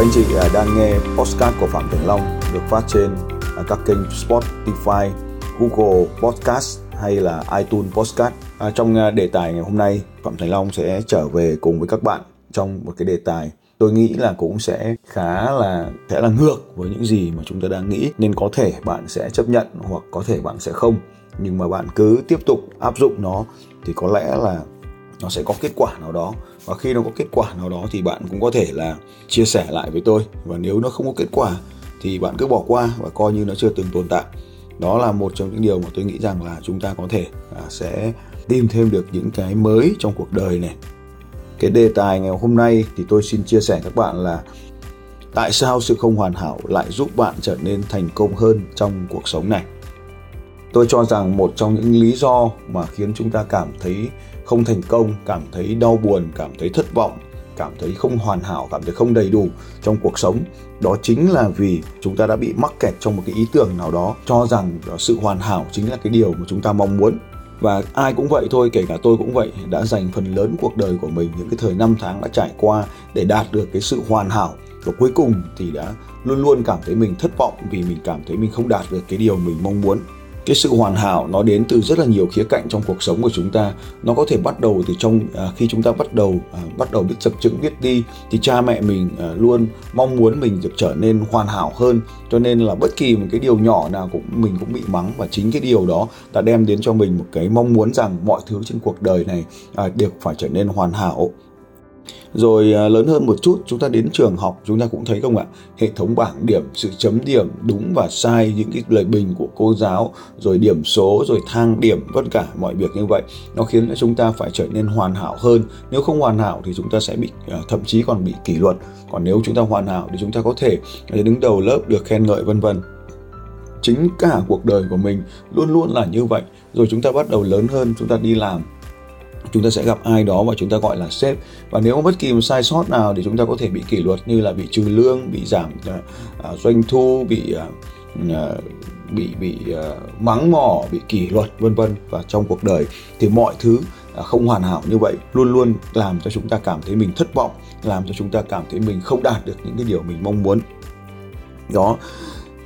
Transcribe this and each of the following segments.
và anh chị à, đang nghe podcast của Phạm Thành Long được phát trên à, các kênh Spotify, Google Podcast hay là iTunes Podcast. À, trong à, đề tài ngày hôm nay, Phạm Thành Long sẽ trở về cùng với các bạn trong một cái đề tài tôi nghĩ là cũng sẽ khá là sẽ là ngược với những gì mà chúng ta đang nghĩ. Nên có thể bạn sẽ chấp nhận hoặc có thể bạn sẽ không. Nhưng mà bạn cứ tiếp tục áp dụng nó thì có lẽ là nó sẽ có kết quả nào đó và khi nó có kết quả nào đó thì bạn cũng có thể là chia sẻ lại với tôi. Và nếu nó không có kết quả thì bạn cứ bỏ qua và coi như nó chưa từng tồn tại. Đó là một trong những điều mà tôi nghĩ rằng là chúng ta có thể à, sẽ tìm thêm được những cái mới trong cuộc đời này. Cái đề tài ngày hôm nay thì tôi xin chia sẻ các bạn là tại sao sự không hoàn hảo lại giúp bạn trở nên thành công hơn trong cuộc sống này. Tôi cho rằng một trong những lý do mà khiến chúng ta cảm thấy không thành công, cảm thấy đau buồn, cảm thấy thất vọng, cảm thấy không hoàn hảo, cảm thấy không đầy đủ trong cuộc sống. Đó chính là vì chúng ta đã bị mắc kẹt trong một cái ý tưởng nào đó, cho rằng sự hoàn hảo chính là cái điều mà chúng ta mong muốn. Và ai cũng vậy thôi, kể cả tôi cũng vậy, đã dành phần lớn cuộc đời của mình, những cái thời năm tháng đã trải qua để đạt được cái sự hoàn hảo. Và cuối cùng thì đã luôn luôn cảm thấy mình thất vọng vì mình cảm thấy mình không đạt được cái điều mình mong muốn cái sự hoàn hảo nó đến từ rất là nhiều khía cạnh trong cuộc sống của chúng ta. Nó có thể bắt đầu từ trong à, khi chúng ta bắt đầu à, bắt đầu biết chập chững biết đi thì cha mẹ mình à, luôn mong muốn mình được trở nên hoàn hảo hơn. Cho nên là bất kỳ một cái điều nhỏ nào cũng mình cũng bị mắng. Và chính cái điều đó đã đem đến cho mình một cái mong muốn rằng mọi thứ trên cuộc đời này à, đều phải trở nên hoàn hảo rồi à, lớn hơn một chút, chúng ta đến trường học, chúng ta cũng thấy không ạ? Hệ thống bảng điểm, sự chấm điểm đúng và sai, những cái lời bình của cô giáo, rồi điểm số, rồi thang điểm, tất cả mọi việc như vậy. Nó khiến cho chúng ta phải trở nên hoàn hảo hơn. Nếu không hoàn hảo thì chúng ta sẽ bị à, thậm chí còn bị kỷ luật. Còn nếu chúng ta hoàn hảo thì chúng ta có thể à, đứng đầu lớp được khen ngợi, vân vân. Chính cả cuộc đời của mình luôn luôn là như vậy. Rồi chúng ta bắt đầu lớn hơn, chúng ta đi làm chúng ta sẽ gặp ai đó và chúng ta gọi là sếp. Và nếu có bất kỳ một sai sót nào thì chúng ta có thể bị kỷ luật như là bị trừ lương bị giảm uh, doanh thu bị uh, bị bị uh, mắng mỏ bị kỷ luật vân vân. Và trong cuộc đời thì mọi thứ không hoàn hảo như vậy luôn luôn làm cho chúng ta cảm thấy mình thất vọng làm cho chúng ta cảm thấy mình không đạt được những cái điều mình mong muốn. Đó.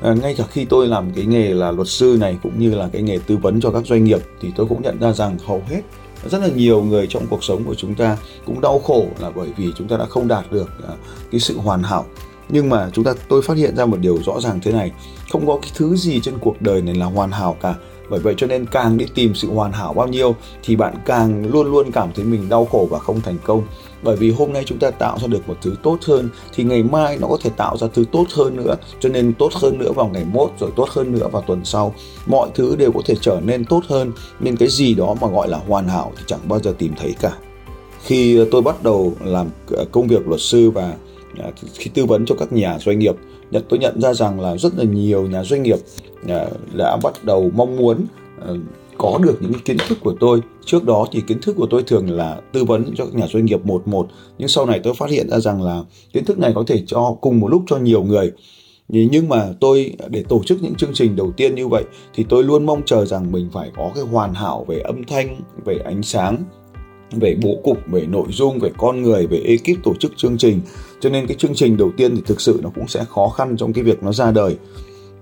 À, ngay cả khi tôi làm cái nghề là luật sư này cũng như là cái nghề tư vấn cho các doanh nghiệp thì tôi cũng nhận ra rằng hầu hết rất là nhiều người trong cuộc sống của chúng ta cũng đau khổ là bởi vì chúng ta đã không đạt được à, cái sự hoàn hảo. Nhưng mà chúng ta, tôi phát hiện ra một điều rõ ràng thế này, không có cái thứ gì trên cuộc đời này là hoàn hảo cả. Bởi vậy cho nên càng đi tìm sự hoàn hảo bao nhiêu thì bạn càng luôn luôn cảm thấy mình đau khổ và không thành công bởi vì hôm nay chúng ta tạo ra được một thứ tốt hơn, thì ngày mai nó có thể tạo ra thứ tốt hơn nữa. Cho nên tốt hơn nữa vào ngày mốt, rồi tốt hơn nữa vào tuần sau. Mọi thứ đều có thể trở nên tốt hơn. Nên cái gì đó mà gọi là hoàn hảo thì chẳng bao giờ tìm thấy cả. Khi tôi bắt đầu làm ờ, công việc luật sư và ờ, khi tư vấn cho các nhà doanh nghiệp tôi nhận ra rằng là rất là nhiều nhà doanh nghiệp ờ, đã bắt đầu mong muốn có được những kiến thức của tôi. Trước đó thì kiến thức của tôi thường là tư vấn cho các nhà doanh nghiệp một một. Nhưng sau này tôi phát hiện ra rằng là kiến thức này có thể cho cùng một lúc cho nhiều người. Nhưng mà tôi, để tổ chức những chương trình đầu tiên như vậy thì tôi luôn mong chờ rằng mình phải có cái hoàn hảo về âm thanh, về ánh sáng, về bố cục, về nội dung, về con người, về ekip tổ chức chương trình. Cho nên cái chương trình đầu tiên thì thực sự nó cũng sẽ khó khăn trong cái việc nó ra đời.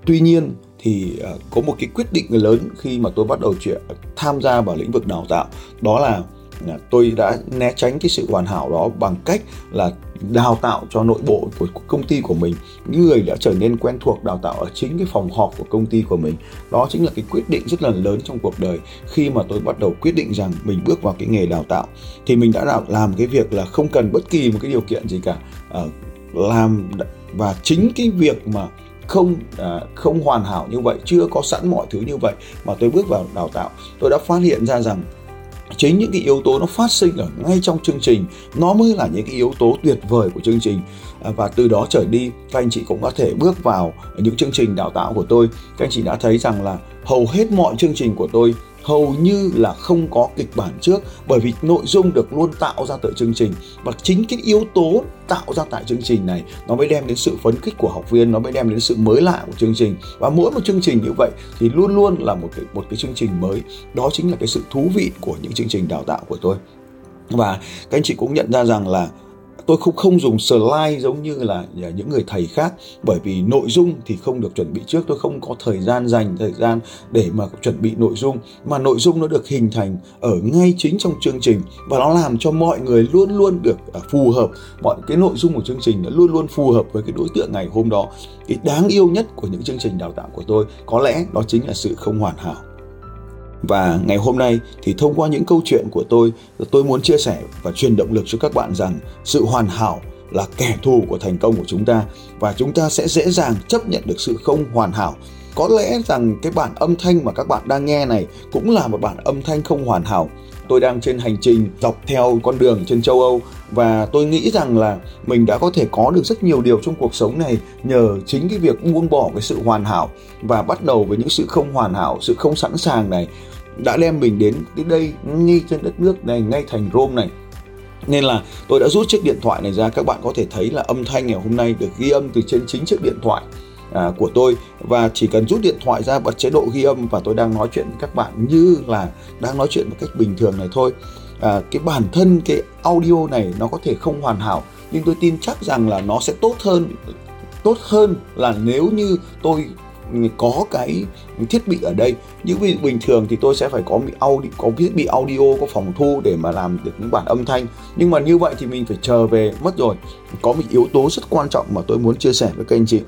Tuy nhiên thì ờ, có một cái quyết định lớn khi mà tôi bắt đầu chuyện, tham gia vào lĩnh vực đào tạo. Đó là ờ, tôi đã né tránh cái sự hoàn hảo đó bằng cách là đào tạo cho nội bộ của công ty của mình. Những người đã trở nên quen thuộc đào tạo ở chính cái phòng họp của công ty của mình. Đó chính là cái quyết định rất là lớn trong cuộc đời khi mà tôi bắt đầu quyết định rằng mình bước vào cái nghề đào tạo. Thì mình đã làm cái việc là không cần bất kỳ một cái điều kiện gì cả. Ờ, làm và chính cái việc mà không à, không hoàn hảo như vậy chưa có sẵn mọi thứ như vậy mà tôi bước vào đào tạo tôi đã phát hiện ra rằng chính những cái yếu tố nó phát sinh ở ngay trong chương trình nó mới là những cái yếu tố tuyệt vời của chương trình. À, và từ đó trở đi các anh chị cũng có thể bước vào những chương trình đào tạo của tôi. Các anh chị đã thấy rằng là hầu hết mọi chương trình của tôi hầu như là không có kịch bản trước, bởi vì nội dung được luôn tạo ra từ chương trình. Và chính cái yếu tố tạo ra tại chương trình này, nó mới đem đến sự phấn khích của học viên, nó mới đem đến sự mới lạ của chương trình. Và mỗi một chương trình như vậy thì luôn luôn là một cái một cái chương trình mới. Đó chính là cái sự thú vị của những chương trình đào tạo của tôi. Và các anh chị cũng nhận ra rằng là tôi không không dùng slide giống như là những người thầy khác, bởi vì nội dung thì không được chuẩn bị trước. Tôi không có thời gian dành thời gian để mà chuẩn bị nội dung, mà nội dung nó được hình thành ở ngay chính trong chương trình và nó làm cho mọi người luôn luôn được à, phù hợp. Mọi cái nội dung của chương trình nó luôn luôn phù hợp với cái đối tượng ngày hôm đó. Cái đáng yêu nhất của những chương trình đào tạo của tôi có lẽ đó chính là sự không hoàn hảo và ngày hôm nay thì thông qua những câu chuyện của tôi, tôi muốn chia sẻ và truyền động lực cho các bạn rằng sự hoàn hảo là kẻ thù của thành công của chúng ta và chúng ta sẽ dễ dàng chấp nhận được sự không hoàn hảo. Có lẽ rằng cái bản âm thanh mà các bạn đang nghe này cũng là một bản âm thanh không hoàn hảo. Tôi đang trên hành trình dọc theo con đường trên châu Âu và tôi nghĩ rằng là mình đã có thể có được rất nhiều điều trong cuộc sống này nhờ chính cái việc buông bỏ cái sự hoàn hảo và bắt đầu với những sự không hoàn hảo, sự không sẵn sàng này đã đem mình đến đến đây ngay trên đất nước này ngay thành Rome này. Nên là tôi đã rút chiếc điện thoại này ra các bạn có thể thấy là âm thanh ngày hôm nay được ghi âm từ trên chính chiếc điện thoại à, của tôi. Và chỉ cần rút điện thoại ra bật chế độ ghi âm và tôi đang nói chuyện với các bạn như là đang nói chuyện một cách bình thường này thôi. À, cái bản thân cái audio này nó có thể không hoàn hảo nhưng tôi tin chắc rằng là nó sẽ tốt hơn tốt hơn là nếu như tôi có cái thiết bị ở đây. Những vị bình thường thì tôi sẽ phải có bị audio có thiết bị audio có phòng thu để mà làm được những bản âm thanh. Nhưng mà như vậy thì mình phải chờ về mất rồi. Có một yếu tố rất quan trọng mà tôi muốn chia sẻ với các anh chị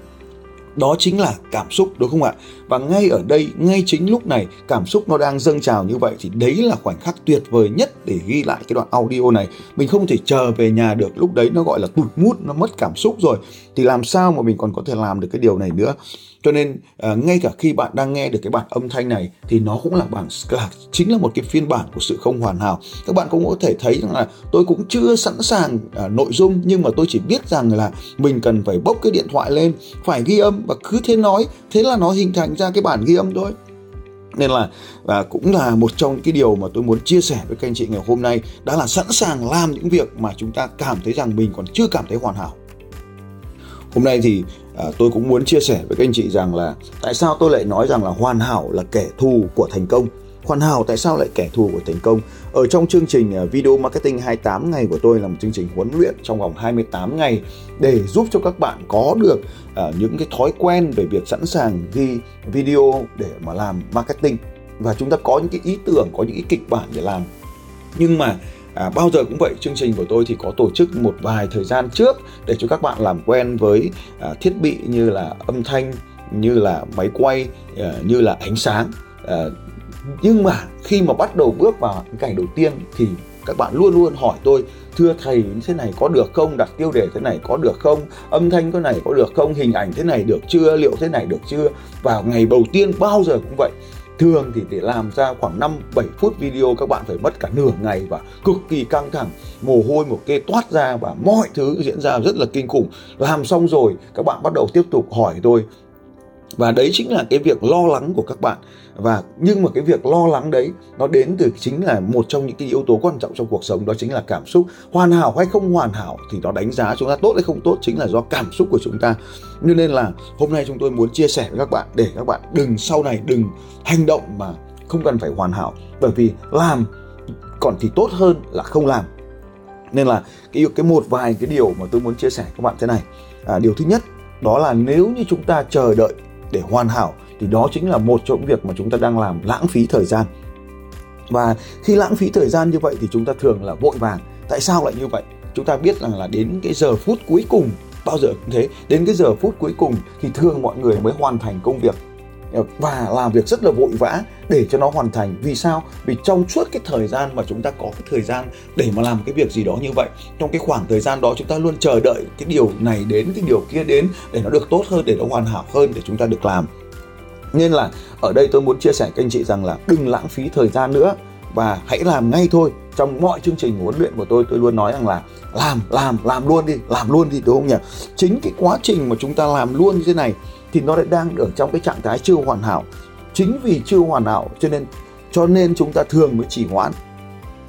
đó chính là cảm xúc, đúng không ạ? Và ngay ở đây, ngay chính lúc này, cảm xúc nó đang dâng trào như vậy thì đấy là khoảnh khắc tuyệt vời nhất để ghi lại cái đoạn audio này. Mình không thể chờ về nhà được, lúc đấy nó gọi là tụt mút nó mất cảm xúc rồi. Thì làm sao mà mình còn có thể làm được cái điều này nữa? Cho nên à, ngay cả khi bạn đang nghe được cái bản âm thanh này thì nó cũng là bản là chính là một cái phiên bản của sự không hoàn hảo. Các bạn cũng có thể thấy rằng là tôi cũng chưa sẵn sàng à, nội dung nhưng mà tôi chỉ biết rằng là mình cần phải bốc cái điện thoại lên phải ghi âm và cứ thế nói thế là nó hình thành ra cái bản ghi âm thôi. Nên là và cũng là một trong cái điều mà tôi muốn chia sẻ với các anh chị ngày hôm nay đã là sẵn sàng làm những việc mà chúng ta cảm thấy rằng mình còn chưa cảm thấy hoàn hảo. Hôm nay thì à, tôi cũng muốn chia sẻ với các anh chị rằng là tại sao tôi lại nói rằng là hoàn hảo là kẻ thù của thành công? Hoàn hảo tại sao lại kẻ thù của thành công? Ở trong chương trình à, video marketing 28 ngày của tôi là một chương trình huấn luyện trong vòng 28 ngày để giúp cho các bạn có được uh, những cái thói quen về việc sẵn sàng ghi video để mà làm marketing. Và chúng ta có những cái ý tưởng có những cái kịch bản để làm. Nhưng mà À, bao giờ cũng vậy chương trình của tôi thì có tổ chức một vài thời gian trước để cho các bạn làm quen với à, thiết bị như là âm thanh như là máy quay à, như là ánh sáng. À, nhưng mà khi mà bắt đầu bước vào cái cảnh đầu tiên thì các bạn luôn luôn hỏi tôi thưa thầy thế này có được không? Đặt tiêu đề thế này có được không? Âm thanh cái này có được không? Hình ảnh thế này được chưa? Liệu thế này được chưa? Vào ngày đầu tiên bao giờ cũng vậy thường thì để làm ra khoảng 5 7 phút video các bạn phải mất cả nửa ngày và cực kỳ căng thẳng, mồ hôi một kê toát ra và mọi thứ diễn ra rất là kinh khủng. Làm xong rồi các bạn bắt đầu tiếp tục hỏi tôi. Và đấy chính là cái việc lo lắng của các bạn và nhưng mà cái việc lo lắng đấy nó đến từ chính là một trong những cái yếu tố quan trọng trong cuộc sống đó chính là cảm xúc. Hoàn hảo hay không hoàn hảo thì nó đánh giá chúng ta tốt hay không tốt chính là do cảm xúc của chúng ta. Nên nên là hôm nay chúng tôi muốn chia sẻ với các bạn để các bạn đừng sau này đừng hành động mà không cần phải hoàn hảo. Bởi vì làm còn thì tốt hơn là không làm. Nên là cái cái một vài cái điều mà tôi muốn chia sẻ các bạn thế này. À, điều thứ nhất đó là nếu như chúng ta chờ đợi để hoàn hảo thì đó chính là một trong những việc mà chúng ta đang làm, lãng phí thời gian. Và khi lãng phí thời gian như vậy thì chúng ta thường là vội vàng. Tại sao lại như vậy? Chúng ta biết rằng là đến cái giờ phút cuối cùng, bao giờ cũng thế, đến cái giờ phút cuối cùng thì thường mọi người mới hoàn thành công việc. Và làm việc rất là vội vã để cho nó hoàn thành. Vì sao? Vì trong suốt cái thời gian mà chúng ta có cái thời gian để mà làm cái việc gì đó như vậy, trong cái khoảng thời gian đó chúng ta luôn chờ đợi cái điều này đến, cái điều kia đến để nó được tốt hơn, để nó hoàn hảo hơn, để chúng ta được làm nên là ở đây tôi muốn chia sẻ các anh chị rằng là đừng lãng phí thời gian nữa và hãy làm ngay thôi. Trong mọi chương trình huấn luyện của tôi tôi luôn nói rằng là làm làm làm luôn đi, làm luôn đi, đúng không nhỉ? Chính cái quá trình mà chúng ta làm luôn như thế này thì nó lại đang ở trong cái trạng thái chưa hoàn hảo. Chính vì chưa hoàn hảo cho nên cho nên chúng ta thường mới chỉ hoãn.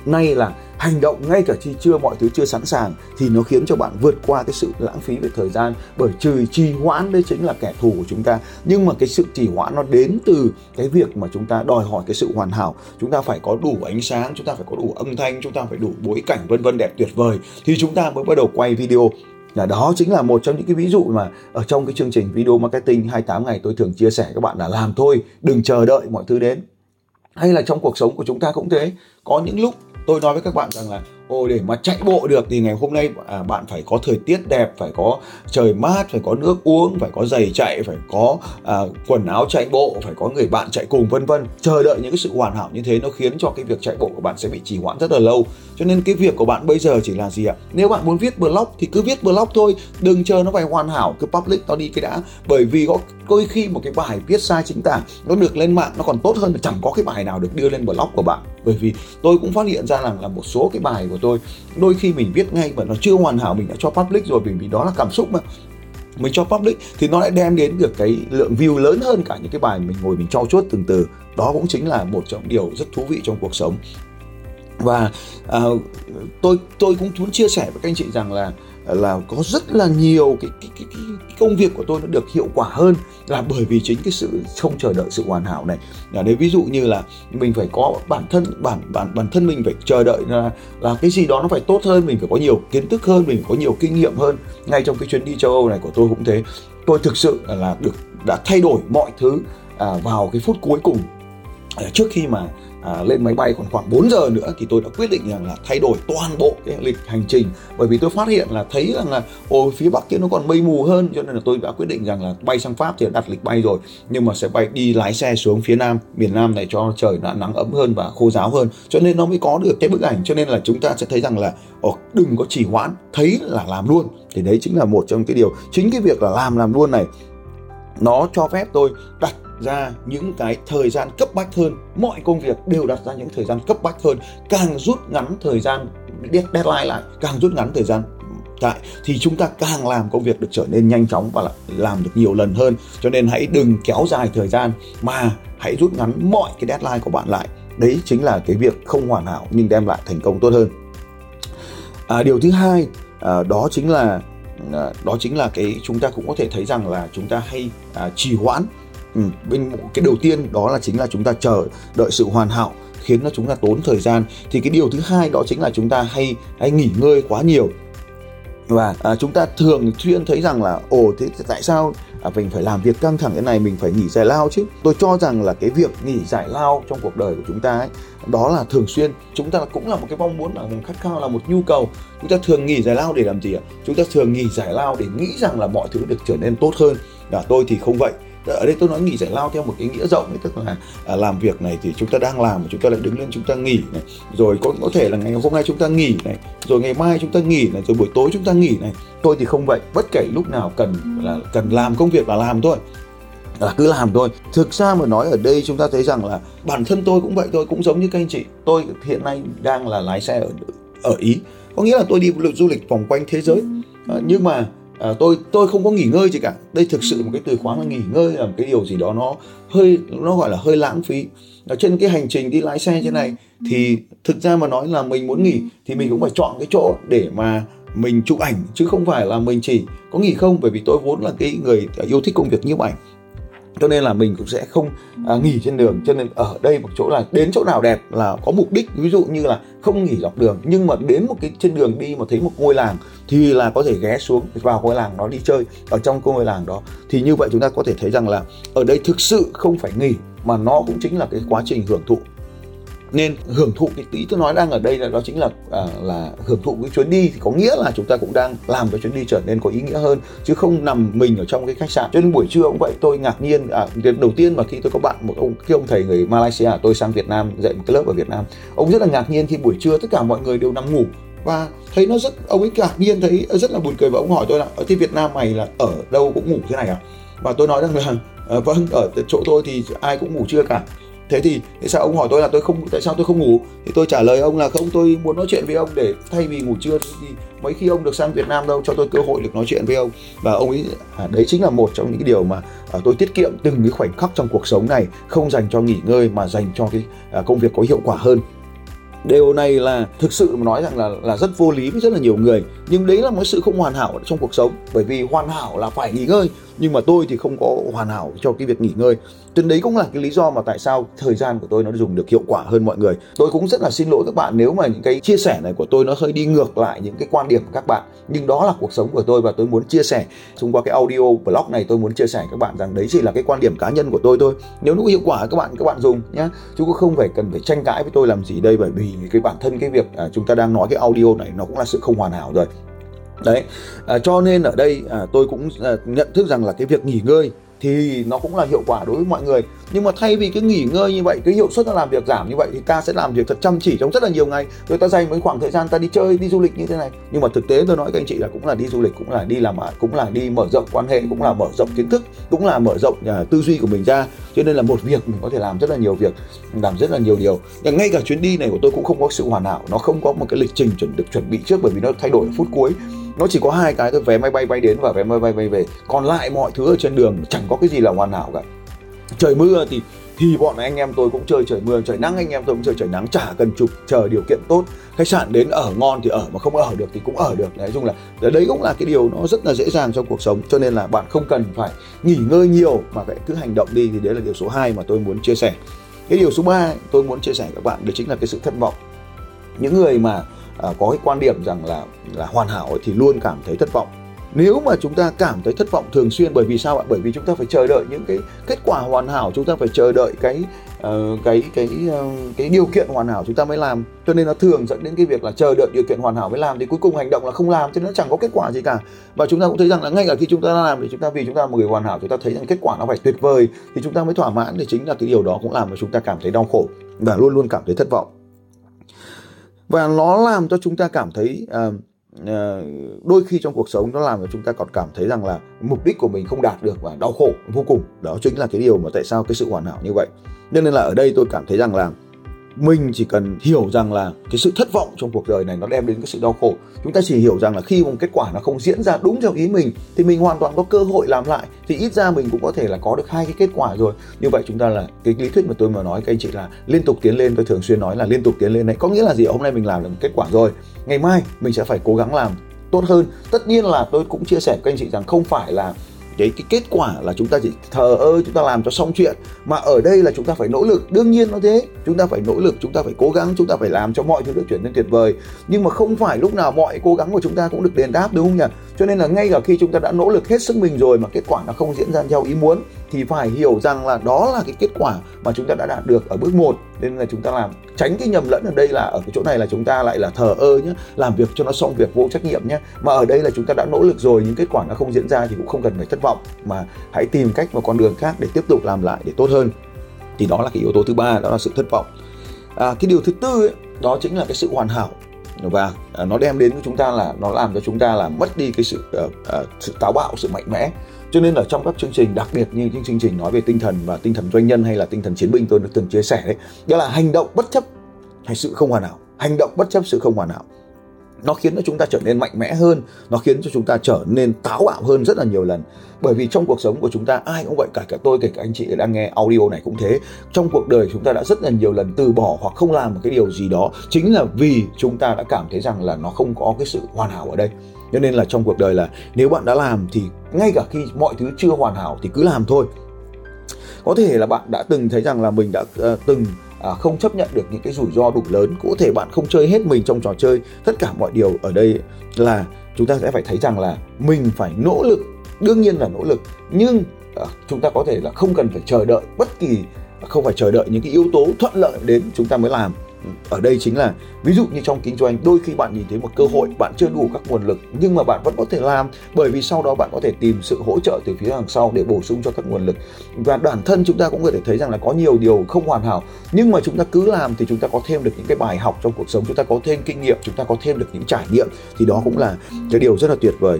Nay là hành động ngay cả khi chưa mọi thứ chưa sẵn sàng thì nó khiến cho bạn vượt qua cái sự lãng phí về thời gian bởi trừ trì hoãn đấy chính là kẻ thù của chúng ta. Nhưng mà cái sự trì hoãn nó đến từ cái việc mà chúng ta đòi hỏi cái sự hoàn hảo. Chúng ta phải có đủ ánh sáng, chúng ta phải có đủ âm thanh, chúng ta phải đủ bối cảnh vân vân đẹp tuyệt vời thì chúng ta mới bắt đầu quay video. Là đó chính là một trong những cái ví dụ mà ở trong cái chương trình video marketing 28 ngày tôi thường chia sẻ các bạn là làm thôi, đừng chờ đợi mọi thứ đến. Hay là trong cuộc sống của chúng ta cũng thế, có những lúc tôi nói với các bạn rằng là Ồ để mà chạy bộ được thì ngày hôm nay à, bạn phải có thời tiết đẹp, phải có trời mát, phải có nước uống, phải có giày chạy, phải có à, quần áo chạy bộ, phải có người bạn chạy cùng vân vân. Chờ đợi những cái sự hoàn hảo như thế nó khiến cho cái việc chạy bộ của bạn sẽ bị trì hoãn rất là lâu. Cho nên cái việc của bạn bây giờ chỉ là gì ạ? Nếu bạn muốn viết blog thì cứ viết blog thôi, đừng chờ nó phải hoàn hảo, cứ public nó đi cái đã. Bởi vì có đôi khi một cái bài viết sai chính tả nó được lên mạng nó còn tốt hơn là chẳng có cái bài nào được đưa lên blog của bạn. Bởi vì tôi cũng phát hiện ra rằng là một số cái bài của tôi đôi khi mình viết ngay mà nó chưa hoàn hảo mình đã cho public rồi vì vì đó là cảm xúc mà. Mình cho public thì nó lại đem đến được cái lượng view lớn hơn cả những cái bài mình ngồi mình trau chuốt từng từ. Đó cũng chính là một trong điều rất thú vị trong cuộc sống. Và uh, tôi tôi cũng muốn chia sẻ với các anh chị rằng là là có rất là nhiều cái, cái, cái, cái công việc của tôi nó được hiệu quả hơn là bởi vì chính cái sự không chờ đợi sự hoàn hảo này. Là đấy ví dụ như là mình phải có bản thân bản bản bản thân mình phải chờ đợi là là cái gì đó nó phải tốt hơn mình phải có nhiều kiến thức hơn mình phải có nhiều kinh nghiệm hơn. Ngay trong cái chuyến đi châu Âu này của tôi cũng thế. Tôi thực sự là được đã thay đổi mọi thứ à, vào cái phút cuối cùng à, trước khi mà à, lên máy bay còn khoảng 4 giờ nữa thì tôi đã quyết định rằng là thay đổi toàn bộ cái lịch hành trình. Bởi vì tôi phát hiện là thấy rằng là ồ phía bắc kia nó còn mây mù hơn cho nên là tôi đã quyết định rằng là bay sang pháp thì đặt lịch bay rồi. Nhưng mà sẽ bay đi lái xe xuống phía nam miền nam này cho trời đã nắng ấm hơn và khô giáo hơn. Cho nên nó mới có được cái bức ảnh. Cho nên là chúng ta sẽ thấy rằng là ồ, đừng có trì hoãn thấy là làm luôn. Thì đấy chính là một trong cái điều. Chính cái việc là làm làm luôn này nó cho phép tôi đặt ra những cái thời gian cấp bách hơn. Mọi công việc đều đặt ra những thời gian cấp bách hơn. Càng rút ngắn thời gian deadline lại càng rút ngắn thời gian tại thì chúng ta càng làm công việc được trở nên nhanh chóng và làm được nhiều lần hơn. Cho nên hãy đừng kéo dài thời gian mà hãy rút ngắn mọi cái deadline của bạn lại. Đấy chính là cái việc không hoàn hảo nhưng đem lại thành công tốt hơn. À, điều thứ hai à, đó chính là à, đó chính là cái chúng ta cũng có thể thấy rằng là chúng ta hay à, trì hoãn ừ, bên cái đầu tiên đó là chính là chúng ta chờ đợi sự hoàn hảo khiến cho chúng ta tốn thời gian. Thì cái điều thứ hai đó chính là chúng ta hay hay nghỉ ngơi quá nhiều. Và à, chúng ta thường xuyên thấy rằng là ồ thế tại sao à, mình phải làm việc căng thẳng thế này mình phải nghỉ giải lao chứ? Tôi cho rằng là cái việc nghỉ giải lao trong cuộc đời của chúng ta ấy đó là thường xuyên. Chúng ta cũng là một cái mong muốn là một khát khao là một nhu cầu. Chúng ta thường nghỉ giải lao để làm gì ạ? Chúng ta thường nghỉ giải lao để nghĩ rằng là mọi thứ được trở nên tốt hơn. Và tôi thì không vậy ở đây tôi nói nghỉ giải lao theo một cái nghĩa rộng ấy, tức là à, làm việc này thì chúng ta đang làm mà chúng ta lại đứng lên chúng ta nghỉ này. Rồi có có thể là ngày hôm nay chúng ta nghỉ này rồi ngày mai chúng ta nghỉ này rồi buổi tối chúng ta nghỉ này. Tôi thì không vậy bất kể lúc nào cần là cần làm công việc là làm thôi là cứ làm thôi. Thực ra mà nói ở đây chúng ta thấy rằng là bản thân tôi cũng vậy tôi cũng giống như các anh chị. Tôi hiện nay đang là lái xe ở ở ý. Có nghĩa là tôi đi du lịch vòng quanh thế giới. À, nhưng mà à, tôi tôi không có nghỉ ngơi gì cả. Đây thực sự một cái từ khóa là nghỉ ngơi là một cái điều gì đó nó hơi nó gọi là hơi lãng phí. Ở trên cái hành trình đi lái xe trên này thì thực ra mà nói là mình muốn nghỉ thì mình cũng phải chọn cái chỗ để mà mình chụp ảnh chứ không phải là mình chỉ có nghỉ không bởi vì tôi vốn là cái người yêu thích công việc nhiếp ảnh cho nên là mình cũng sẽ không à, nghỉ trên đường. Cho nên ở đây một chỗ là đến chỗ nào đẹp là có mục đích. Ví dụ như là không nghỉ dọc đường nhưng mà đến một cái trên đường đi mà thấy một ngôi làng thì là có thể ghé xuống vào ngôi làng đó đi chơi. Ở trong ngôi làng đó. Thì như vậy chúng ta có thể thấy rằng là ở đây thực sự không phải nghỉ mà nó cũng chính là cái quá trình hưởng thụ nên hưởng thụ cái ý tôi nói đang ở đây là đó chính là à, là hưởng thụ cái chuyến đi thì có nghĩa là chúng ta cũng đang làm cái chuyến đi trở nên có ý nghĩa hơn chứ không nằm mình ở trong cái khách sạn. Cho nên buổi trưa cũng vậy tôi ngạc nhiên à, đầu tiên mà khi tôi có bạn một ông cái ông thầy người Malaysia tôi sang Việt Nam dạy một cái lớp ở Việt Nam ông rất là ngạc nhiên khi buổi trưa tất cả mọi người đều nằm ngủ. Và thấy nó rất ông ấy ngạc nhiên thấy ờ, rất là buồn cười và ông hỏi tôi là ờ, Việt Nam mày là ở đâu cũng ngủ thế này à? Và tôi nói rằng là à, vâng ở chỗ tôi thì ai cũng ngủ trưa cả thế thì tại sao ông hỏi tôi là tôi không tại sao tôi không ngủ? Thì tôi trả lời ông là không tôi muốn nói chuyện với ông để thay vì ngủ trưa thì mấy khi ông được sang Việt Nam đâu cho tôi cơ hội được nói chuyện với ông. Và ông ấy à, đấy chính là một trong những cái điều mà à, tôi tiết kiệm từng cái khoảnh khắc trong cuộc sống này không dành cho nghỉ ngơi mà dành cho cái à, công việc có hiệu quả hơn. Điều này là thực sự mà nói rằng là là rất vô lý với rất là nhiều người. Nhưng đấy là một sự không hoàn hảo trong cuộc sống bởi vì hoàn hảo là phải nghỉ ngơi nhưng mà tôi thì không có hoàn hảo cho cái việc nghỉ ngơi. Cho đấy cũng là cái lý do mà tại sao thời gian của tôi nó dùng được hiệu quả hơn mọi người. Tôi cũng rất là xin lỗi các bạn nếu mà những cái chia sẻ này của tôi nó hơi đi ngược lại những cái quan điểm của các bạn. Nhưng đó là cuộc sống của tôi và tôi muốn chia sẻ. Thông qua cái audio blog này tôi muốn chia sẻ các bạn rằng đấy chỉ là cái quan điểm cá nhân của tôi thôi. Nếu nó có hiệu quả các bạn các bạn dùng nhé chứ cũng không phải cần phải tranh cãi với tôi làm gì đây bởi vì cái bản thân cái việc à, chúng ta đang nói cái audio này nó cũng là sự không hoàn hảo rồi đấy à, cho nên ở đây à, tôi cũng à, nhận thức rằng là cái việc nghỉ ngơi thì nó cũng là hiệu quả đối với mọi người. Nhưng mà thay vì cái nghỉ ngơi như vậy cái hiệu suất nó làm việc giảm như vậy thì ta sẽ làm việc thật chăm chỉ trong rất là nhiều ngày. Rồi ta dành mấy khoảng thời gian ta đi chơi đi du lịch như thế này. Nhưng mà thực tế tôi nói các anh chị là cũng là đi du lịch cũng là đi làm cũng là đi mở rộng quan hệ cũng là mở rộng kiến thức cũng là mở rộng uh, tư duy của mình ra. Cho nên là một việc mình có thể làm rất là nhiều việc làm rất là nhiều điều. Nhưng ngay cả chuyến đi này của tôi cũng không có sự hoàn hảo nó không có một cái lịch trình chuẩn được chuẩn bị trước bởi vì nó thay đổi phút cuối nó chỉ có hai cái thôi, vé máy bay bay đến và vé máy bay bay về. Còn lại mọi thứ ở trên đường chẳng có cái gì là hoàn hảo cả. Trời mưa thì thì bọn anh em tôi cũng chơi trời mưa, trời nắng anh em tôi cũng chơi trời nắng, chả cần chụp, chờ điều kiện tốt. Khách sạn đến ở ngon thì ở, mà không ở được thì cũng ở được. Nói chung là đấy cũng là cái điều nó rất là dễ dàng trong cuộc sống. Cho nên là bạn không cần phải nghỉ ngơi nhiều, mà phải cứ hành động đi, thì đấy là điều số 2 mà tôi muốn chia sẻ. Cái điều số 3 tôi muốn chia sẻ các bạn đó chính là cái sự thất vọng. Những người mà à, có cái quan điểm rằng là là hoàn hảo thì luôn cảm thấy thất vọng nếu mà chúng ta cảm thấy thất vọng thường xuyên bởi vì sao ạ bởi vì chúng ta phải chờ đợi những cái kết quả hoàn hảo chúng ta phải chờ đợi cái uh, cái cái uh, cái điều kiện hoàn hảo chúng ta mới làm cho nên nó thường dẫn đến cái việc là chờ đợi điều kiện hoàn hảo mới làm thì cuối cùng hành động là không làm cho nên nó chẳng có kết quả gì cả và chúng ta cũng thấy rằng là ngay cả khi chúng ta làm thì chúng ta vì chúng ta là một người hoàn hảo chúng ta thấy rằng kết quả nó phải tuyệt vời thì chúng ta mới thỏa mãn thì chính là cái điều đó cũng làm cho chúng ta cảm thấy đau khổ và luôn luôn cảm thấy thất vọng và nó làm cho chúng ta cảm thấy uh, uh, đôi khi trong cuộc sống nó làm cho chúng ta còn cảm thấy rằng là mục đích của mình không đạt được và đau khổ vô cùng. Đó chính là cái điều mà tại sao cái sự hoàn hảo như vậy. Nên là ở đây tôi cảm thấy rằng là mình chỉ cần hiểu rằng là cái sự thất vọng trong cuộc đời này nó đem đến cái sự đau khổ. Chúng ta chỉ hiểu rằng là khi một kết quả nó không diễn ra đúng theo ý mình, thì mình hoàn toàn có cơ hội làm lại. Thì ít ra mình cũng có thể là có được hai cái kết quả rồi. Như vậy chúng ta là, cái lý thuyết mà tôi mà nói, các anh chị là liên tục tiến lên, tôi thường xuyên nói là liên tục tiến lên đấy. Có nghĩa là gì? Hôm nay mình làm được một kết quả rồi. Ngày mai mình sẽ phải cố gắng làm tốt hơn. Tất nhiên là tôi cũng chia sẻ với các anh chị rằng không phải là cái cái kết quả là chúng ta chỉ thờ ơ, chúng ta làm cho xong chuyện. Mà ở đây là chúng ta phải nỗ lực. Đương nhiên nó thế. Chúng ta phải nỗ lực, chúng ta phải cố gắng, chúng ta phải làm cho mọi thứ được chuyển nên tuyệt vời. Nhưng mà không phải lúc nào mọi cố gắng của chúng ta cũng được đền đáp, đúng không nhỉ? Cho nên là ngay cả khi chúng ta đã nỗ lực hết sức mình rồi mà kết quả nó không diễn ra theo ý muốn thì phải hiểu rằng là đó là cái kết quả mà chúng ta đã đạt được ở bước 1 nên là chúng ta làm tránh cái nhầm lẫn ở đây là ở cái chỗ này là chúng ta lại là thờ ơ nhé làm việc cho nó xong việc vô trách nhiệm nhé mà ở đây là chúng ta đã nỗ lực rồi nhưng kết quả nó không diễn ra thì cũng không cần phải thất vọng. Mà hãy tìm cách và con đường khác để tiếp tục làm lại để tốt hơn. Thì đó là cái yếu tố thứ ba đó là sự thất vọng. À, cái điều thứ tư ấy, đó chính là cái sự hoàn hảo và nó đem đến với chúng ta là nó làm cho chúng ta là mất đi cái sự uh, uh, sự táo bạo sự mạnh mẽ. Cho nên là trong các chương trình đặc biệt như những chương trình nói về tinh thần và tinh thần doanh nhân hay là tinh thần chiến binh tôi đã từng chia sẻ đấy đó là hành động bất chấp hay sự không hoàn hảo. Hành động bất chấp sự không hoàn hảo nó khiến cho chúng ta trở nên mạnh mẽ hơn nó khiến cho chúng ta trở nên táo bạo hơn rất là nhiều lần. Bởi vì trong cuộc sống của chúng ta ai cũng vậy cả cả tôi kể cả anh chị đang nghe audio này cũng thế. Trong cuộc đời chúng ta đã rất là nhiều lần từ bỏ hoặc không làm một cái điều gì đó chính là vì chúng ta đã cảm thấy rằng là nó không có cái sự hoàn hảo ở đây. Cho nên là trong cuộc đời là nếu bạn đã làm thì ngay cả khi mọi thứ chưa hoàn hảo thì cứ làm thôi. Có thể là bạn đã từng thấy rằng là mình đã uh, từng à, không chấp nhận được những cái rủi ro đủ lớn có thể bạn không chơi hết mình trong trò chơi tất cả mọi điều ở đây là chúng ta sẽ phải thấy rằng là mình phải nỗ lực đương nhiên là nỗ lực nhưng à, chúng ta có thể là không cần phải chờ đợi bất kỳ không phải chờ đợi những cái yếu tố thuận lợi đến chúng ta mới làm ở đây chính là, ví dụ như trong kinh doanh, đôi khi bạn nhìn thấy một cơ hội, bạn chưa đủ các nguồn lực, nhưng mà bạn vẫn có thể làm, bởi vì sau đó bạn có thể tìm sự hỗ trợ từ phía đằng sau để bổ sung cho các nguồn lực. Và bản thân chúng ta cũng có thể thấy rằng là có nhiều điều không hoàn hảo, nhưng mà chúng ta cứ làm thì chúng ta có thêm được những cái bài học trong cuộc sống, chúng ta có thêm kinh nghiệm, chúng ta có thêm được những trải nghiệm, thì đó cũng là cái điều rất là tuyệt vời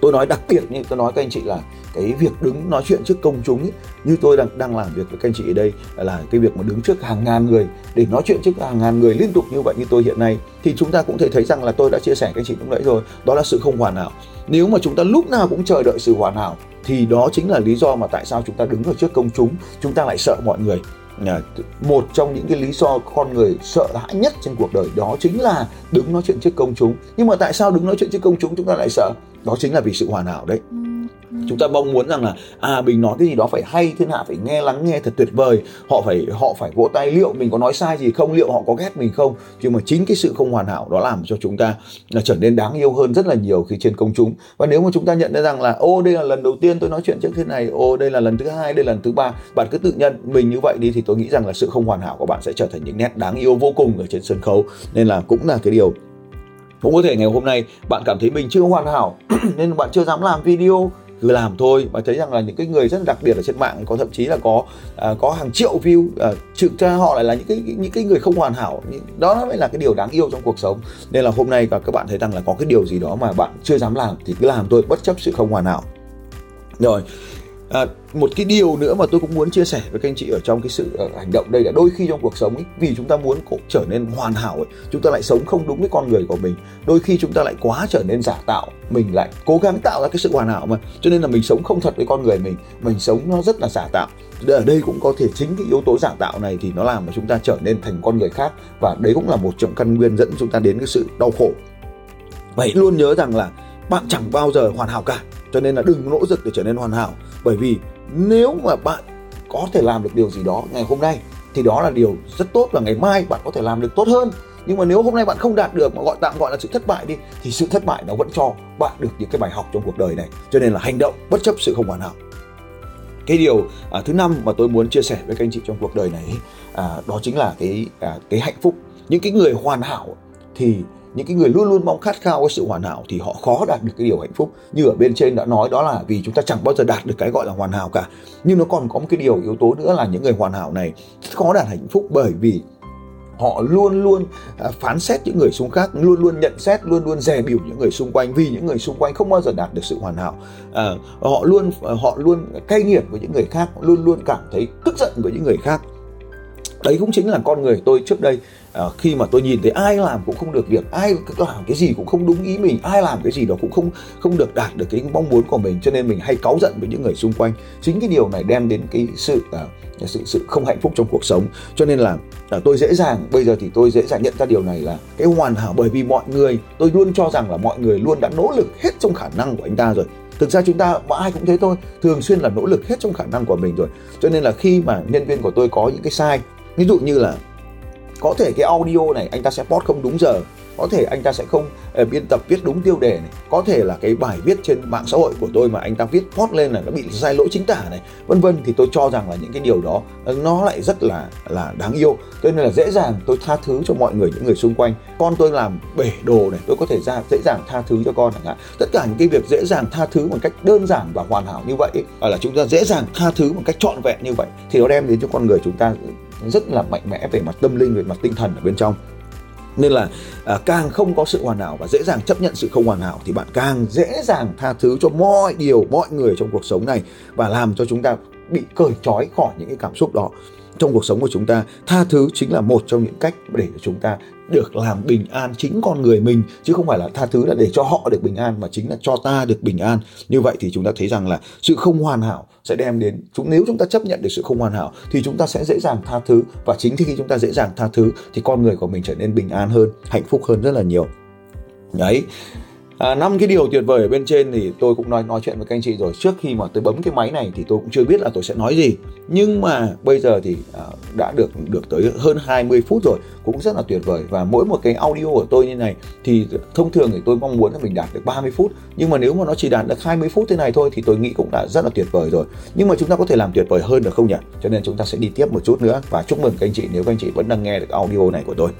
tôi nói đặc biệt như tôi nói các anh chị là cái việc đứng nói chuyện trước công chúng ấy, như tôi đang đang làm việc với các anh chị ở đây là cái việc mà đứng trước hàng ngàn người để nói chuyện trước hàng ngàn người liên tục như vậy như tôi hiện nay thì chúng ta cũng thể thấy rằng là tôi đã chia sẻ các anh chị lúc nãy rồi đó là sự không hoàn hảo. Nếu mà chúng ta lúc nào cũng chờ đợi sự hoàn hảo thì đó chính là lý do mà tại sao chúng ta đứng ở trước công chúng chúng ta lại sợ mọi người. Một trong những cái lý do con người sợ hãi nhất trên cuộc đời đó chính là đứng nói chuyện trước công chúng. Nhưng mà tại sao đứng nói chuyện trước công chúng chúng ta lại sợ? Đó chính là vì sự hoàn hảo đấy. Chúng ta mong muốn rằng là à mình nói cái gì đó phải hay thiên hạ phải nghe lắng nghe thật tuyệt vời. Họ phải họ phải vỗ tay liệu mình có nói sai gì không liệu họ có ghét mình không. Nhưng mà chính cái sự không hoàn hảo đó làm cho chúng ta là trở nên đáng yêu hơn rất là nhiều khi trên công chúng. Và nếu mà chúng ta nhận ra rằng là ô đây là lần đầu tiên tôi nói chuyện trước thế này ô đây là lần thứ hai đây là lần thứ ba bạn cứ tự nhận mình như vậy đi thì tôi nghĩ rằng là sự không hoàn hảo của bạn sẽ trở thành những nét đáng yêu vô cùng ở trên sân khấu. Nên là cũng là cái điều cũng có thể ngày hôm nay bạn cảm thấy mình chưa hoàn hảo nên bạn chưa dám làm video. Cứ làm thôi và thấy rằng là những cái người rất là đặc biệt ở trên mạng có thậm chí là có à, có hàng triệu view à, thực ra họ lại là những cái những cái người không hoàn hảo. Đó mới là cái điều đáng yêu trong cuộc sống. Nên là hôm nay các bạn thấy rằng là có cái điều gì đó mà bạn chưa dám làm thì cứ làm thôi bất chấp sự không hoàn hảo. Rồi à, một cái điều nữa mà tôi cũng muốn chia sẻ với các anh chị ở trong cái sự uh, hành động đây là đôi khi trong cuộc sống ấy, vì chúng ta muốn cổ, trở nên hoàn hảo ấy, chúng ta lại sống không đúng với con người của mình. Đôi khi chúng ta lại quá trở nên giả tạo mình lại cố gắng tạo ra cái sự hoàn hảo mà cho nên là mình sống không thật với con người mình mình sống nó rất là giả tạo. Ở đây cũng có thể chính cái yếu tố giả tạo này thì nó làm mà chúng ta trở nên thành con người khác và đấy cũng là một trong căn nguyên dẫn chúng ta đến cái sự đau khổ. Vậy luôn nhớ rằng là bạn chẳng bao giờ hoàn hảo cả cho nên là đừng nỗ lực để trở nên hoàn hảo. Bởi vì nếu mà bạn có thể làm được điều gì đó ngày hôm nay thì đó là điều rất tốt và ngày mai bạn có thể làm được tốt hơn. Nhưng mà nếu hôm nay bạn không đạt được mà gọi tạm gọi là sự thất bại đi thì sự thất bại nó vẫn cho bạn được những cái bài học trong cuộc đời này. Cho nên là hành động bất chấp sự không hoàn hảo. Cái điều à, thứ năm mà tôi muốn chia sẻ với các anh chị trong cuộc đời này à, đó chính là cái à, cái hạnh phúc. Những cái người hoàn hảo thì những cái người luôn luôn mong khát khao cái sự hoàn hảo thì họ khó đạt được cái điều hạnh phúc. Như ở bên trên đã nói đó là vì chúng ta chẳng bao giờ đạt được cái gọi là hoàn hảo cả. Nhưng nó còn có một cái điều yếu tố nữa là những người hoàn hảo này khó đạt hạnh phúc bởi vì họ luôn luôn à, phán xét những người xung khác luôn luôn nhận xét luôn luôn dè biểu những người xung quanh vì những người xung quanh không bao giờ đạt được sự hoàn hảo. À, họ luôn ờ, họ luôn cay nghiệt với những người khác luôn luôn cảm thấy tức giận với những người khác. Đấy cũng chính là con người tôi trước đây à, khi mà tôi nhìn thấy ai làm cũng không được việc ai làm cái gì cũng không đúng ý mình ai làm cái gì đó cũng không không được đạt được cái mong muốn của mình cho nên mình hay cáu giận với những người xung quanh. Chính cái điều này đem đến cái sự à, sự sự không hạnh phúc trong cuộc sống. Cho nên là à, tôi dễ dàng bây giờ thì tôi dễ dàng nhận ra điều này là cái hoàn hảo bởi vì mọi người tôi luôn cho rằng là mọi người luôn đã nỗ lực hết trong khả năng của anh ta rồi. Thực ra chúng ta ai cũng thế thôi thường xuyên là nỗ lực hết trong khả năng của mình rồi. Cho nên là khi mà nhân viên của tôi có những cái sai ví dụ như là có thể cái audio này anh ta sẽ post không đúng giờ. Có thể anh ta sẽ không uh, biên tập viết đúng tiêu đề này. Có thể là cái bài viết trên mạng xã hội của tôi mà anh ta viết post lên là nó bị sai lỗi chính tả này vân vân. Thì tôi cho rằng là những cái điều đó ờ, nó lại rất là là đáng yêu. Cho nên là dễ dàng tôi tha thứ cho mọi người những người xung quanh. Con tôi làm bể đồ này tôi có thể ra dễ dàng tha thứ cho con chẳng hạn. Tất cả những cái việc dễ dàng tha thứ một cách đơn giản và hoàn hảo như vậy là chúng ta dễ dàng tha thứ một cách trọn vẹn như vậy thì nó đem đến cho con người chúng ta rất là mạnh mẽ về mặt tâm linh về mặt tinh thần ở bên trong. Nên là à, càng không có sự hoàn hảo và dễ dàng chấp nhận sự không hoàn hảo thì bạn càng dễ dàng tha thứ cho mọi điều mọi người trong cuộc sống này và làm cho chúng ta bị cởi trói khỏi những cái cảm xúc đó. Trong cuộc sống của chúng ta tha thứ chính là một trong những cách để chúng ta được làm bình an chính con người mình, chứ không phải là tha thứ là để cho họ được bình an mà chính là cho ta được bình an. Như vậy thì chúng ta thấy rằng là sự không hoàn hảo sẽ đem đến chúng, nếu chúng ta chấp nhận được sự không hoàn hảo thì chúng ta sẽ dễ dàng tha thứ. Và chính khi chúng ta dễ dàng tha thứ thì con người của mình trở nên bình an hơn, hạnh phúc hơn rất là nhiều. Đấy. À, năm cái điều tuyệt vời ở bên trên thì tôi cũng nói nói chuyện với các anh chị rồi. Trước khi mà tôi bấm cái máy này thì tôi cũng chưa biết là tôi sẽ nói gì. Nhưng mà bây giờ thì à, đã được được tới hơn 20 phút rồi cũng rất là tuyệt vời. Và mỗi một cái audio của tôi như này thì thông thường thì tôi mong muốn là mình đạt được 30 phút. Nhưng mà nếu mà nó chỉ đạt được 20 phút thế này thôi thì tôi nghĩ cũng đã rất là tuyệt vời rồi. Nhưng mà chúng ta có thể làm tuyệt vời hơn được không nhỉ? Cho nên chúng ta sẽ đi tiếp một chút nữa. Và chúc mừng các anh chị nếu các anh chị vẫn đang nghe được audio này của tôi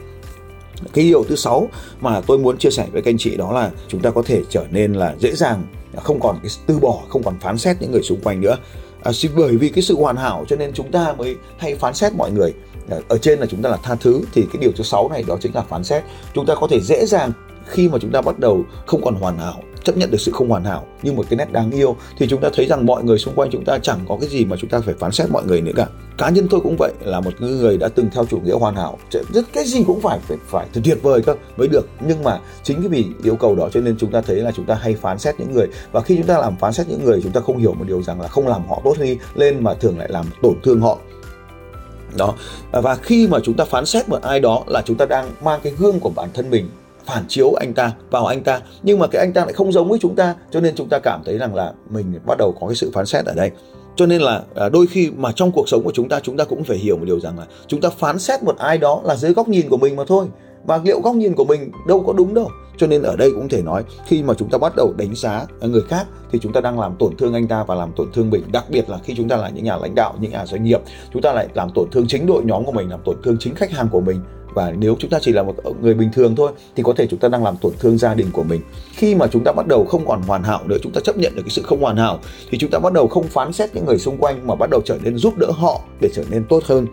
cái điều thứ sáu mà tôi muốn chia sẻ với các anh chị đó là chúng ta có thể trở nên là dễ dàng không còn cái từ bỏ không còn phán xét những người xung quanh nữa. À, bởi vì cái sự hoàn hảo cho nên chúng ta mới hay phán xét mọi người. À, ở trên là chúng ta là tha thứ thì cái điều thứ sáu này đó chính là phán xét. Chúng ta có thể dễ dàng khi mà chúng ta bắt đầu không còn hoàn hảo chấp nhận được sự không hoàn hảo như một cái nét đáng yêu, thì chúng ta thấy rằng mọi người xung quanh chúng ta chẳng có cái gì mà chúng ta phải phán xét mọi người nữa cả. Cá nhân tôi cũng vậy, là một người đã từng theo chủ nghĩa hoàn hảo. Rất cái gì cũng phải phải phải tuyệt vời cơ, mới được. Nhưng mà chính cái vì yêu cầu đó cho nên chúng ta thấy là chúng ta hay phán xét những người. Và khi chúng ta làm phán xét những người, chúng ta không hiểu một điều rằng là không làm họ tốt đi, lên mà thường lại làm tổn thương họ. Đó. Và khi mà chúng ta phán xét một ai đó là chúng ta đang mang cái gương của bản thân mình phản chiếu anh ta, vào anh ta. Nhưng mà cái anh ta lại không giống với chúng ta, cho nên chúng ta cảm thấy rằng là mình bắt đầu có cái sự phán xét ở đây. Cho nên là à, đôi khi mà trong cuộc sống của chúng ta chúng ta cũng phải hiểu một điều rằng là chúng ta phán xét một ai đó là dưới góc nhìn của mình mà thôi. Và liệu góc nhìn của mình đâu có đúng đâu. Cho nên ở đây cũng thể nói, khi mà chúng ta bắt đầu đánh giá người khác, thì chúng ta đang làm tổn thương anh ta và làm tổn thương mình. Đặc biệt là khi chúng ta là những nhà lãnh đạo, những nhà doanh nghiệp, chúng ta lại làm tổn thương chính đội nhóm của mình, làm tổn thương chính khách hàng của mình và nếu chúng ta chỉ là một người bình thường thôi thì có thể chúng ta đang làm tổn thương gia đình của mình. Khi mà chúng ta bắt đầu không còn hoàn hảo nữa chúng ta chấp nhận được cái sự không hoàn hảo thì chúng ta bắt đầu không phán xét những người xung quanh mà bắt đầu trở nên giúp đỡ họ để trở nên tốt hơn.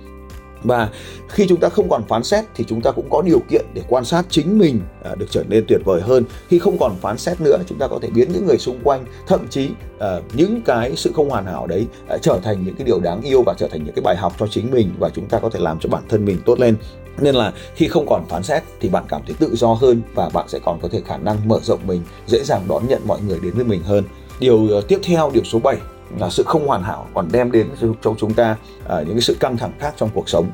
Và khi chúng ta không còn phán xét thì chúng ta cũng có điều kiện để quan sát chính mình à, được trở nên tuyệt vời hơn. Khi không còn phán xét nữa chúng ta có thể biến những người xung quanh thậm chí à, những cái sự không hoàn hảo đấy à, trở thành những cái điều đáng yêu và trở thành những cái bài học cho chính mình. Và chúng ta có thể làm cho bản thân mình tốt lên nên là khi không còn phán xét thì bạn cảm thấy tự do hơn và bạn sẽ còn có thể khả năng mở rộng mình dễ dàng đón nhận mọi người đến với mình hơn. Điều ờ, tiếp theo điều số 7 là sự không hoàn hảo còn đem đến cho chúng ta à, những cái sự căng thẳng khác trong cuộc sống.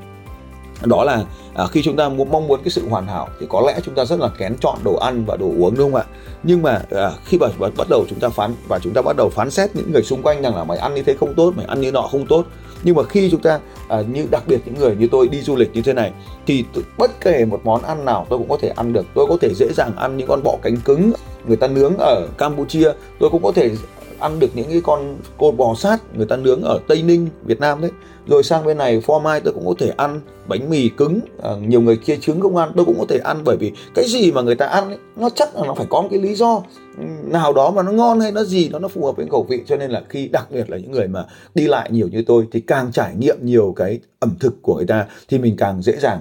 Đó là à, khi chúng ta muốn mong muốn cái sự hoàn hảo thì có lẽ chúng ta rất là kén chọn đồ ăn và đồ uống đúng không ạ? Nhưng mà à, khi mà bắt đầu chúng ta phán và chúng ta bắt đầu phán xét những người xung quanh rằng là mày ăn như thế không tốt mày ăn như nọ không tốt nhưng mà khi chúng ta à, như đặc biệt những người như tôi đi du lịch như thế này thì bất kể một món ăn nào tôi cũng có thể ăn được. Tôi có thể dễ dàng ăn những con bọ cánh cứng người ta nướng ở Campuchia tôi cũng có thể ăn được những cái con cột bò sát người ta nướng ở Tây Ninh Việt Nam đấy. Rồi sang bên này phô mai tôi cũng có thể ăn bánh mì cứng à, nhiều người kia trứng không ăn tôi cũng có thể ăn bởi vì cái gì mà người ta ăn ấy, nó chắc là nó phải có một cái lý do nào đó mà nó ngon hay nó gì đó nó phù hợp với khẩu vị. Cho nên là khi đặc biệt là những người mà đi lại nhiều như tôi thì càng trải nghiệm nhiều cái ẩm thực của người ta thì mình càng dễ dàng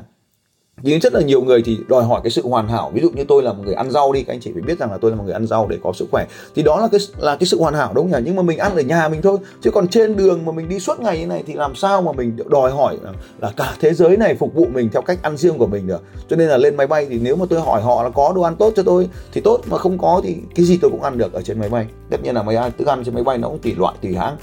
nhưng rất là nhiều người thì đòi hỏi cái sự hoàn hảo. Ví dụ như tôi là một người ăn rau đi các anh chị phải biết rằng là tôi là một người ăn rau để có sức khỏe. Thì đó là cái là cái sự hoàn hảo đúng không nhỉ? Nhưng mà mình ăn ở nhà mình thôi chứ còn trên đường mà mình đi suốt ngày như này thì làm sao mà mình đòi hỏi là, là cả thế giới này phục vụ mình theo cách ăn riêng của mình được. Cho nên là lên máy bay thì nếu mà tôi hỏi họ là có đồ ăn tốt cho tôi thì tốt mà không có thì cái gì tôi cũng ăn được ở trên máy bay. Tất nhiên là máy ăn thức ăn trên máy bay nó cũng tùy loại tùy hãng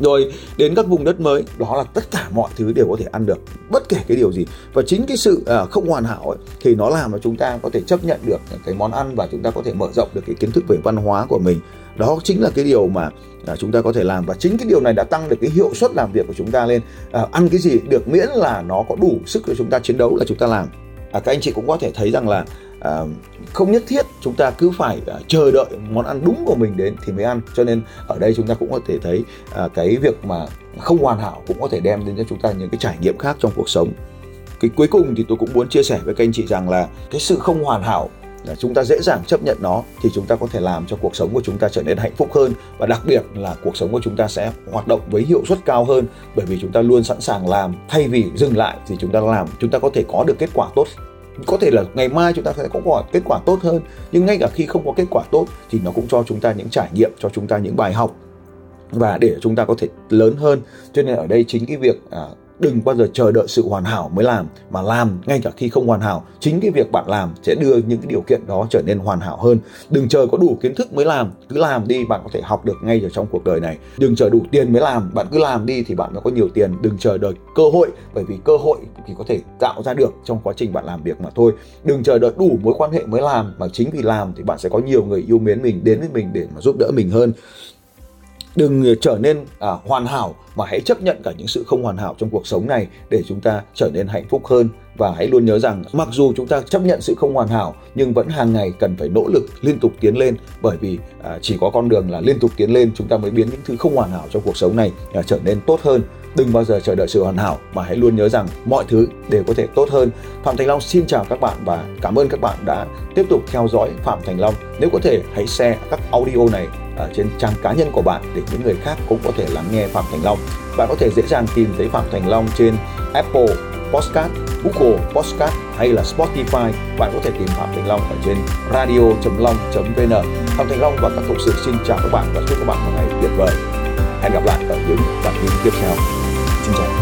rồi đến các vùng đất mới đó là tất cả mọi thứ đều có thể ăn được bất kể cái điều gì. Và chính cái sự à, không hoàn hảo ấy, thì nó làm cho chúng ta có thể chấp nhận được cái món ăn và chúng ta có thể mở rộng được cái kiến thức về văn hóa của mình. Đó chính là cái điều mà à, chúng ta có thể làm. Và chính cái điều này đã tăng được cái hiệu suất làm việc của chúng ta lên. À, ăn cái gì được miễn là nó có đủ sức để chúng ta chiến đấu là chúng ta làm. À, các anh chị cũng có thể thấy rằng là à, không nhất thiết chúng ta cứ phải à, chờ đợi món ăn đúng của mình đến thì mới ăn cho nên ở đây chúng ta cũng có thể thấy à, cái việc mà không hoàn hảo cũng có thể đem đến cho chúng ta những cái trải nghiệm khác trong cuộc sống cái cuối cùng thì tôi cũng muốn chia sẻ với các anh chị rằng là cái sự không hoàn hảo là chúng ta dễ dàng chấp nhận nó thì chúng ta có thể làm cho cuộc sống của chúng ta trở nên hạnh phúc hơn và đặc biệt là cuộc sống của chúng ta sẽ hoạt động với hiệu suất cao hơn bởi vì chúng ta luôn sẵn sàng làm thay vì dừng lại thì chúng ta làm chúng ta có thể có được kết quả tốt có thể là ngày mai chúng ta sẽ có quả kết quả tốt hơn nhưng ngay cả khi không có kết quả tốt thì nó cũng cho chúng ta những trải nghiệm cho chúng ta những bài học và để chúng ta có thể lớn hơn. Cho nên ở đây chính cái việc à, đừng bao giờ chờ đợi sự hoàn hảo mới làm, mà làm ngay cả khi không hoàn hảo. Chính cái việc bạn làm sẽ đưa những cái điều kiện đó trở nên hoàn hảo hơn. Đừng chờ có đủ kiến thức mới làm, cứ làm đi, bạn có thể học được ngay ở trong cuộc đời này. Đừng chờ đủ tiền mới làm, bạn cứ làm đi thì bạn mới có nhiều tiền. Đừng chờ đợi cơ hội, bởi vì cơ hội thì có thể tạo ra được trong quá trình bạn làm việc mà thôi. Đừng chờ đợi đủ mối quan hệ mới làm, mà chính vì làm thì bạn sẽ có nhiều người yêu mến mình, đến với mình để mà giúp đỡ mình hơn đừng trở nên à, hoàn hảo mà hãy chấp nhận cả những sự không hoàn hảo trong cuộc sống này để chúng ta trở nên hạnh phúc hơn. Và hãy luôn nhớ rằng mặc dù chúng ta chấp nhận sự không hoàn hảo nhưng vẫn hàng ngày cần phải nỗ lực liên tục tiến lên. Bởi vì à, chỉ có con đường là liên tục tiến lên chúng ta mới biến những thứ không hoàn hảo trong cuộc sống này à, trở nên tốt hơn đừng bao giờ chờ đợi sự hoàn hảo mà hãy luôn nhớ rằng mọi thứ đều có thể tốt hơn phạm thành long xin chào các bạn và cảm ơn các bạn đã tiếp tục theo dõi phạm thành long nếu có thể hãy share các audio này ở trên trang cá nhân của bạn để những người khác cũng có thể lắng nghe Phạm Thành Long. Bạn có thể dễ dàng tìm thấy Phạm Thành Long trên Apple Podcast, Google Podcast hay là Spotify. Bạn có thể tìm Phạm Thành Long ở trên radio.long.vn. Phạm Thành Long và các cộng sự xin chào các bạn và chúc các bạn một ngày tuyệt vời. Hẹn gặp lại ở những bản tin tiếp theo. Xin chào.